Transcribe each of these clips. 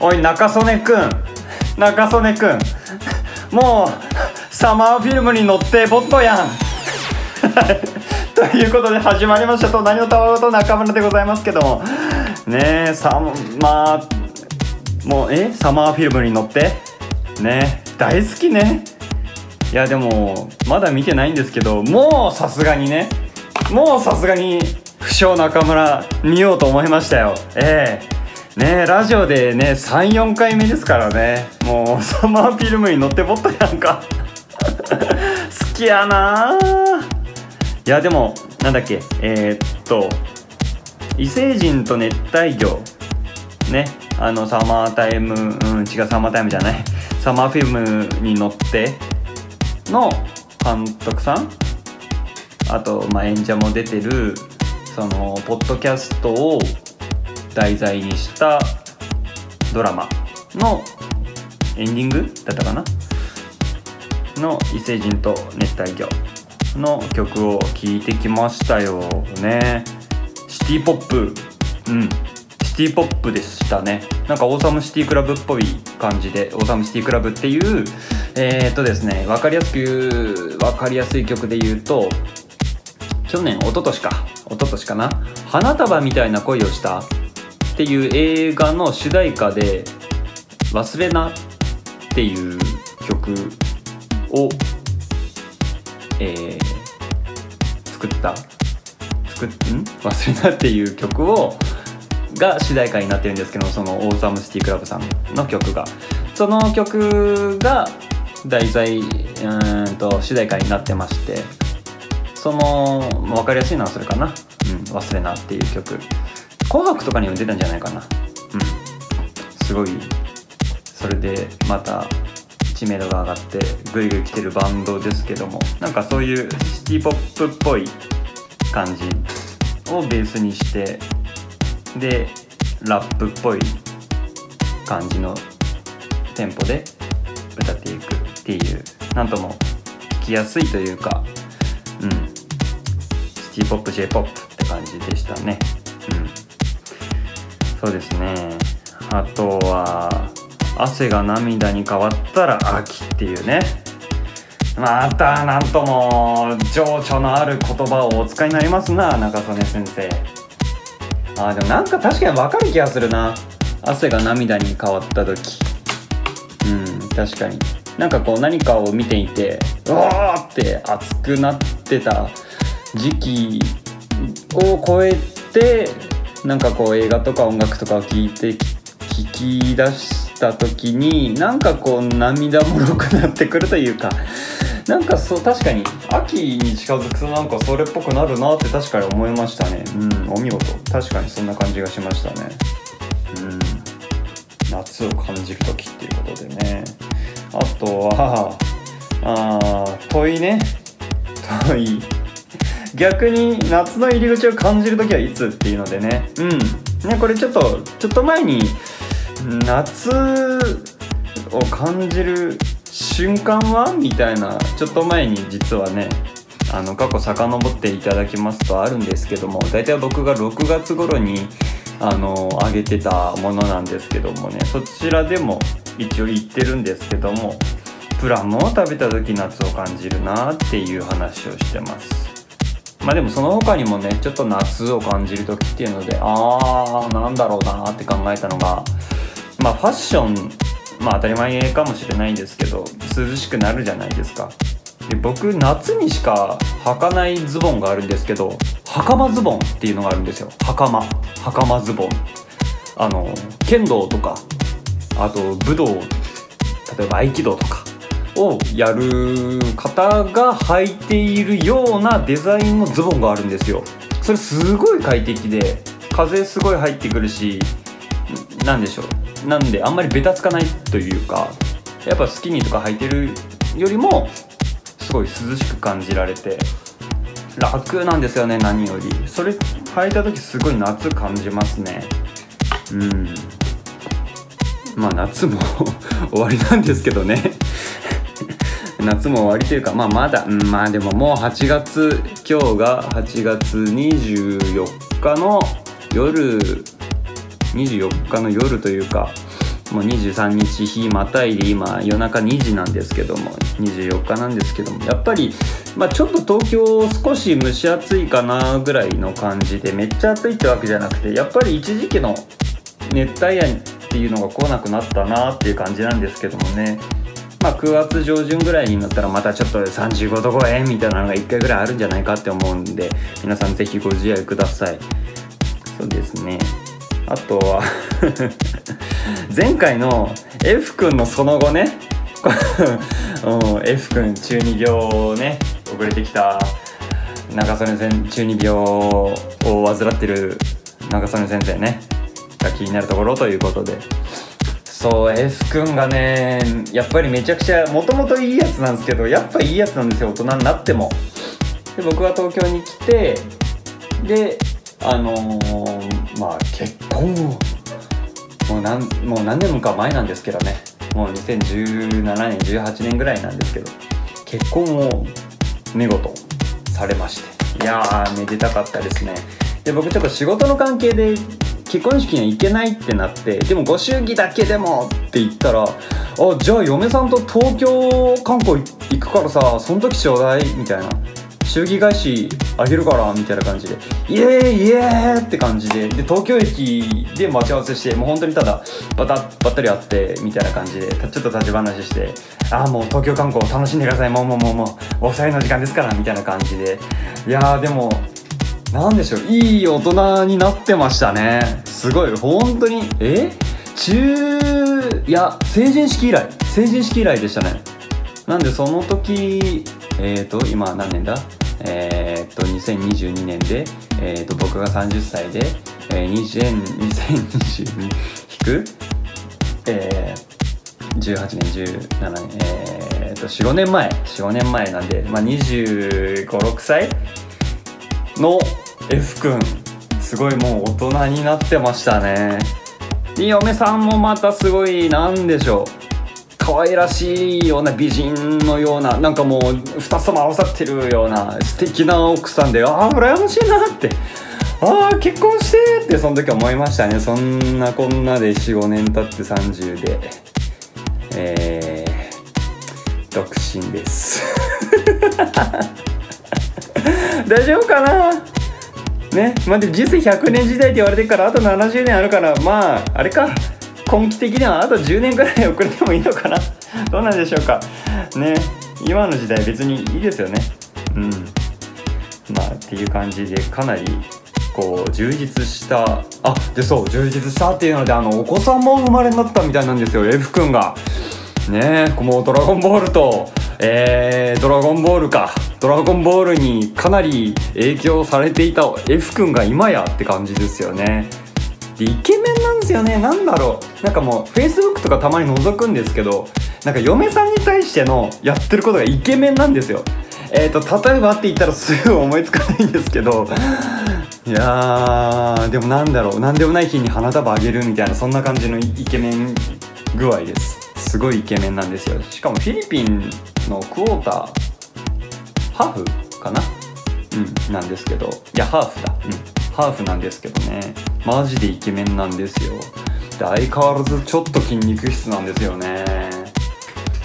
おい中曽根くん。中曽根くん。もうサマーフィルムに乗ってボットやん。ということで始まりました。隣のタワーと中村でございますけども。ねえサマーもうえ？サマーフィルムに乗って？ね大好きね。いやでもまだ見てないんですけどもうさすがにね。もうさすがに不詳中村見ようと思いましたよ。ええ。ねラジオでね34回目ですからね。もうサマーフィルムに乗ってぼったやんか。好きやな。いやでもなんだっけ。えー、っと異星人と熱帯魚。ね。あのサマータイムうん違うサマータイムじゃない。サマーフィルムに乗って。の監督さん。あと、まあ、演者も出てるそのポッドキャストを題材にしたドラマのエンディングだったかな？の異星人と熱帯魚の曲を聴いてきましたよね。シティポップ。うん。シティポップでしたね。なんかオーサムシティクラブっぽい感じでオーサムシティクラブっていうえー、っとですね分かりやすく分かりやすい曲で言うと去年一昨年か。一昨年かな「花束みたいな恋をした」っていう映画の主題歌で「忘れな」っていう曲を、えー、作った作っん忘れなっていう曲をが主題歌になってるんですけどそのオーサムシティクラブさんの曲がその曲が題材うんと主題歌になってましてその分かりやすいのはそれかな「うん、忘れな」っていう曲「紅白」とかにも出たんじゃないかな。うん。すごい。それでまた知名度が上がってグイグイ来てるバンドですけども。なんかそういうシティポップっぽい感じをベースにしてでラップっぽい感じのテンポで歌っていくっていう。なんとも聞きやすいというかうん。シティポップ J−POP って感じでしたね。そうですね。あとは汗が涙に変わったら秋っていうね。またなんとも情緒のある言葉をお使いになりますな中曽根先生。あでもなんか確かに分かる気がするな。汗が涙に変わった時。うん確かに。なんかこう何かを見ていてうわーって熱くなってた時期を超えてなんかこう映画とか音楽とかを聴いて聞き出した時になんかこう涙もろくなってくるというかなんかそう確かに秋に近づくとなんかそれっぽくなるなって確かに思いましたね。うんお見事。確かにそんな感じがしましたね。うん。夏を感じる時っていうことでね。あとはあ問いね。問い逆に夏の入り口を感じる時はいつっていうのでね。うん。ねこれちょっとちょっと前に夏を感じる瞬間はみたいなちょっと前に実はねあの過去遡っていただきますとあるんですけども大体僕が6月頃にあの上げてたものなんですけどもねそちらでも一応言ってるんですけどもプラムを食べた時夏を感じるなっていう話をしてます。まあでもその他にもねちょっと夏を感じる時っていうのであーなんだろうなって考えたのがまあファッションまあ当たり前かもしれないんですけど涼しくなるじゃないですか。で僕夏にしか履かないズボンがあるんですけど袴ズボンっていうのがあるんですよ。袴。袴ズボン。あの剣道とかあと武道例えば合気道とか。をやる方が履いているようなデザインのズボンがあるんですよ。それすごい快適で風すごい入ってくるしなんでしょう。なんであんまりベタつかないというかやっぱスキニーとか履いてるよりもすごい涼しく感じられて楽なんですよね何より。それ履いた時すごい夏感じますね。うん。まあ夏も 終わりなんですけどね。夏も終わりというかまあまだ、うん、まあでももう8月今日が8月24日の夜24日の夜というかもう23日日またいで今夜中2時なんですけども24日なんですけどもやっぱり、まあ、ちょっと東京少し蒸し暑いかなぐらいの感じでめっちゃ暑いってわけじゃなくてやっぱり一時期の熱帯夜っていうのが来なくなったなっていう感じなんですけどもね。まあ、9月上旬ぐらいになったらまたちょっと35度超えみたいなのが1回ぐらいあるんじゃないかって思うんで皆さん是非ご自愛ください。そうですね。あとは 前回の F 君のその後ね。うん F 君中二病をね遅れてきた長曽根先中二病を患ってる長曽根先生ね。が気になるところということで。そう F 君がねやっぱりめちゃくちゃもともといいやつなんですけどやっぱいいやつなんですよ大人になっても。で僕は東京に来てであのー、まあ結婚をもう何もう何年もか前なんですけどね。もう2017年18年ぐらいなんですけど結婚を見事されまして。いやーめでたかったですね。で僕ちょっと仕事の関係で結婚式には行けないってなってでもご祝儀だけでもって言ったらあじゃあ嫁さんと東京観光行くからさその時ちょうだいみたいな。祝儀返しあげるからみたいな感じで。イエーイイエーイって感じで。で東京駅で待ち合わせしてもう本当にただバタッばったり会ってみたいな感じでちょっと立ち話してああもう東京観光楽しんでください。もうもうもうもうお二人の時間ですからみたいな感じでいやーでもなんでしょういい大人になってましたね。すごい。本当にえ？中いや成人式以来。成人式以来でしたね。なんでその時えっ、ー、と今何年だ？えっ、ー、と2022年で、えー、と僕が30歳で、えー、2022引く、えー、18年17年えっ、と45年前。45年前なんで、まあ、2 5 6歳の F 君すごいもう大人になってましたね。で嫁さんもまたすごいなんでしょう。可愛らしいような美人のようななんかもう2つとも合わさってるような素敵な奥さんでああ羨ましいなって。ああ結婚してってその時思いましたね。そんなこんなで45年経って30で。えー、独身です。大丈夫かな？ね？まあ、で人生100年時代って言われてからあと70年あるからまああれか。今期的にはあと10年ぐらい遅れてもいいのかな。どうなんでしょうか？ね？今の時代別にいいですよね。うん。まあっていう感じでかなりこう充実した。あでそう充実したっていうのであのお子さんも生まれになったみたいなんですよ F 君が。ね？えもう「ドラゴンボール」と。えー、ドラゴンボールか。ドラゴンボールにかなり影響されていた F 君が今やって感じですよね。でイケメンなんですよね。なんだろう。なんかもう Facebook とかたまに覗くんですけどなんか嫁さんに対してのやってることがイケメンなんですよ。えーと、例えばって言ったらすぐ思いつかないんですけどいやでもなんだろう。何でもない日に花束あげるみたいなそんな感じのイケメン具合です。すごいイケメンなんですよ。しかもフィリピンのクォーターハーフかな？うんなんですけど。いやハーフだ。うん。ハーフなんですけどね。マジでイケメンなんですよ。で相変わらずちょっと筋肉質なんですよね。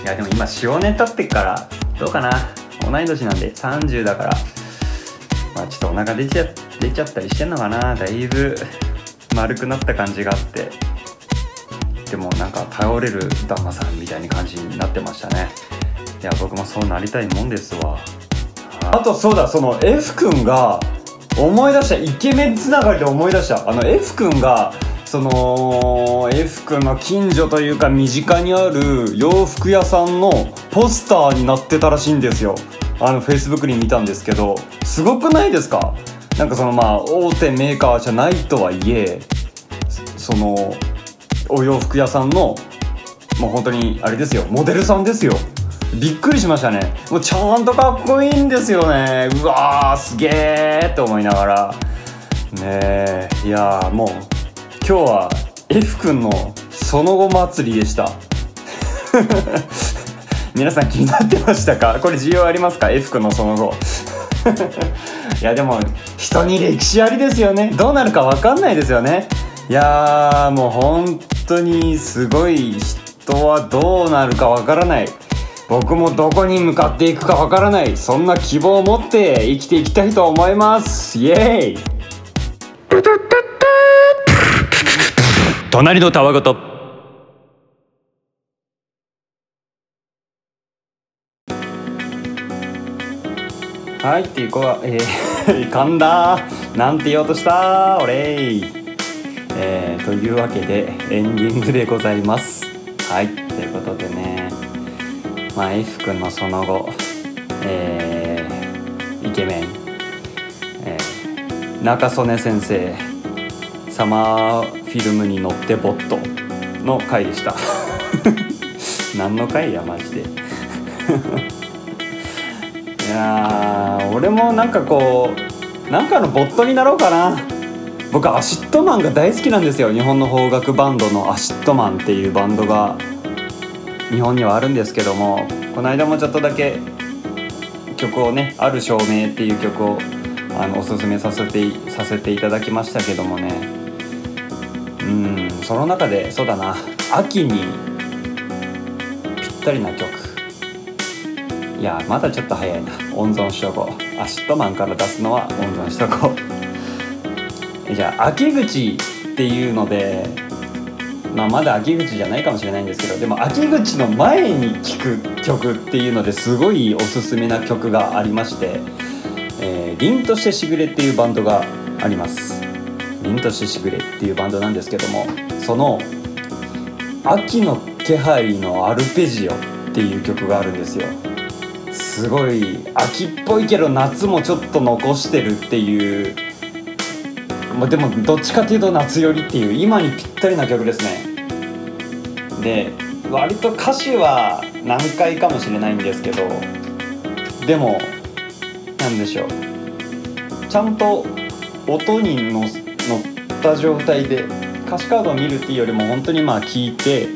いやでも今45年経ってからどうかな？同い年なんで30だから。まあちょっとお腹出ちゃ出ちゃったりしてんのかな？だいぶ丸くなった感じがあって。でもなんか頼れる旦那さんみたいな感じになってましたね。いや僕もそうなりたいもんですわ。あとそうだその F 君が思い出したイケメンつながりで思い出した。あの F 君がその F 君の近所というか身近にある洋服屋さんのポスターになってたらしいんですよ。あの Facebook に見たんですけど。すごくないですか？なんかそのまあ大手メーカーじゃないとはいえそのお洋服屋さんのもう本当にあれですよモデルさんですよ。びっくりしましたね。もうちゃんとかっこいいんですよね。うわーすげーって思いながら。ねえいやもう今日は F 君のその後祭りでした。皆さん気になってましたか？これ需要ありますか？F 君のその後。いやでも人に歴史ありですよね。どうなるか分かんないですよね。いやもう本当にすごい人はどうなるかわからない。僕もどこに向かっていくかわからないそんな希望を持って生きていきたいと思います。イエーイ隣のたわごとはいっていう子はえー、噛んだなんて言おうとした？俺いえー、というわけでエンディングでございます。はいということでねまあ F 君のその後えー、イケメン、えー、中曽根先生サマーフィルムに乗ってボットの回でした。何の回やマジで。いや俺もなんかこうなんかのボットになろうかな。僕 ACIDMAN が大好きなんですよ。日本の邦楽バンドの ACIDMAN っていうバンドが日本にはあるんですけどもこの間もちょっとだけ曲をね「ある証明」っていう曲をあのおすすめさせてさせていただきましたけどもね。うんその中でそうだな秋にぴったりな曲。いやまだちょっと早いな。温存しとこう。 ACIDMAN から出すのは温存しとこう。じゃあ秋口っていうのでまあ、まだ秋口じゃないかもしれないんですけどでも秋口の前に聴く曲っていうのですごいおすすめな曲がありまして「えー、凛として時雨」っていうバンドがあります。凛として時雨っていうバンドなんですけどもその「秋の気配のアルペジオ」っていう曲があるんですよ。すごい秋っぽいけど夏もちょっと残してるっていうまあ、でもどっちかっていうと夏寄りっていう今にぴったりな曲ですねで割と歌詞は難解かもしれないんですけどでも何でしょうちゃんと音に乗った状態で歌詞カードを見るっていうよりも本当にまあ聞いて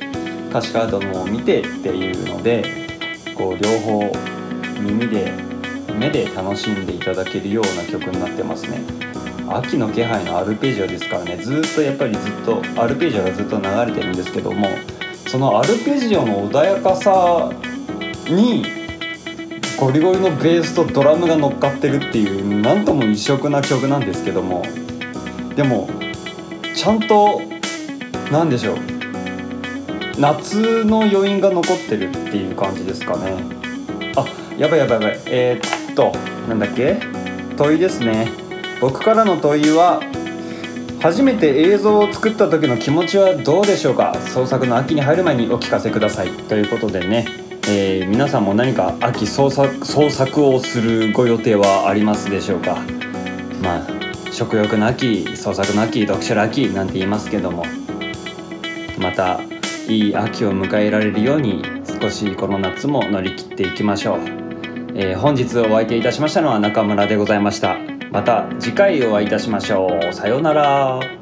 歌詞カードも見てっていうのでこう両方耳で目で楽しんでいただけるような曲になってますね。秋の気配のアルペジオですからねずっとやっぱりずっとアルペジオがずっと流れてるんですけどもそのアルペジオの穏やかさにゴリゴリのベースとドラムが乗っかってるっていう何とも異色な曲なんですけどもでもちゃんと何でしょう夏の余韻が残ってるっていう感じですかね。あやばいやばいやばい。えー、っとなんだっけ？問いですね。僕からの問いは初めて映像を作った時の気持ちはどうでしょうか？創作の秋に入る前にお聞かせください。ということでね、えー、皆さんも何か秋創作創作をするご予定はありますでしょうか？まあ食欲の秋創作の秋読書の秋なんて言いますけども。またいい秋を迎えられるように少しこの夏も乗り切っていきましょう、えー、本日お相手いたしましたのは中村でございました。また次回お会いいたしましょう。さようなら。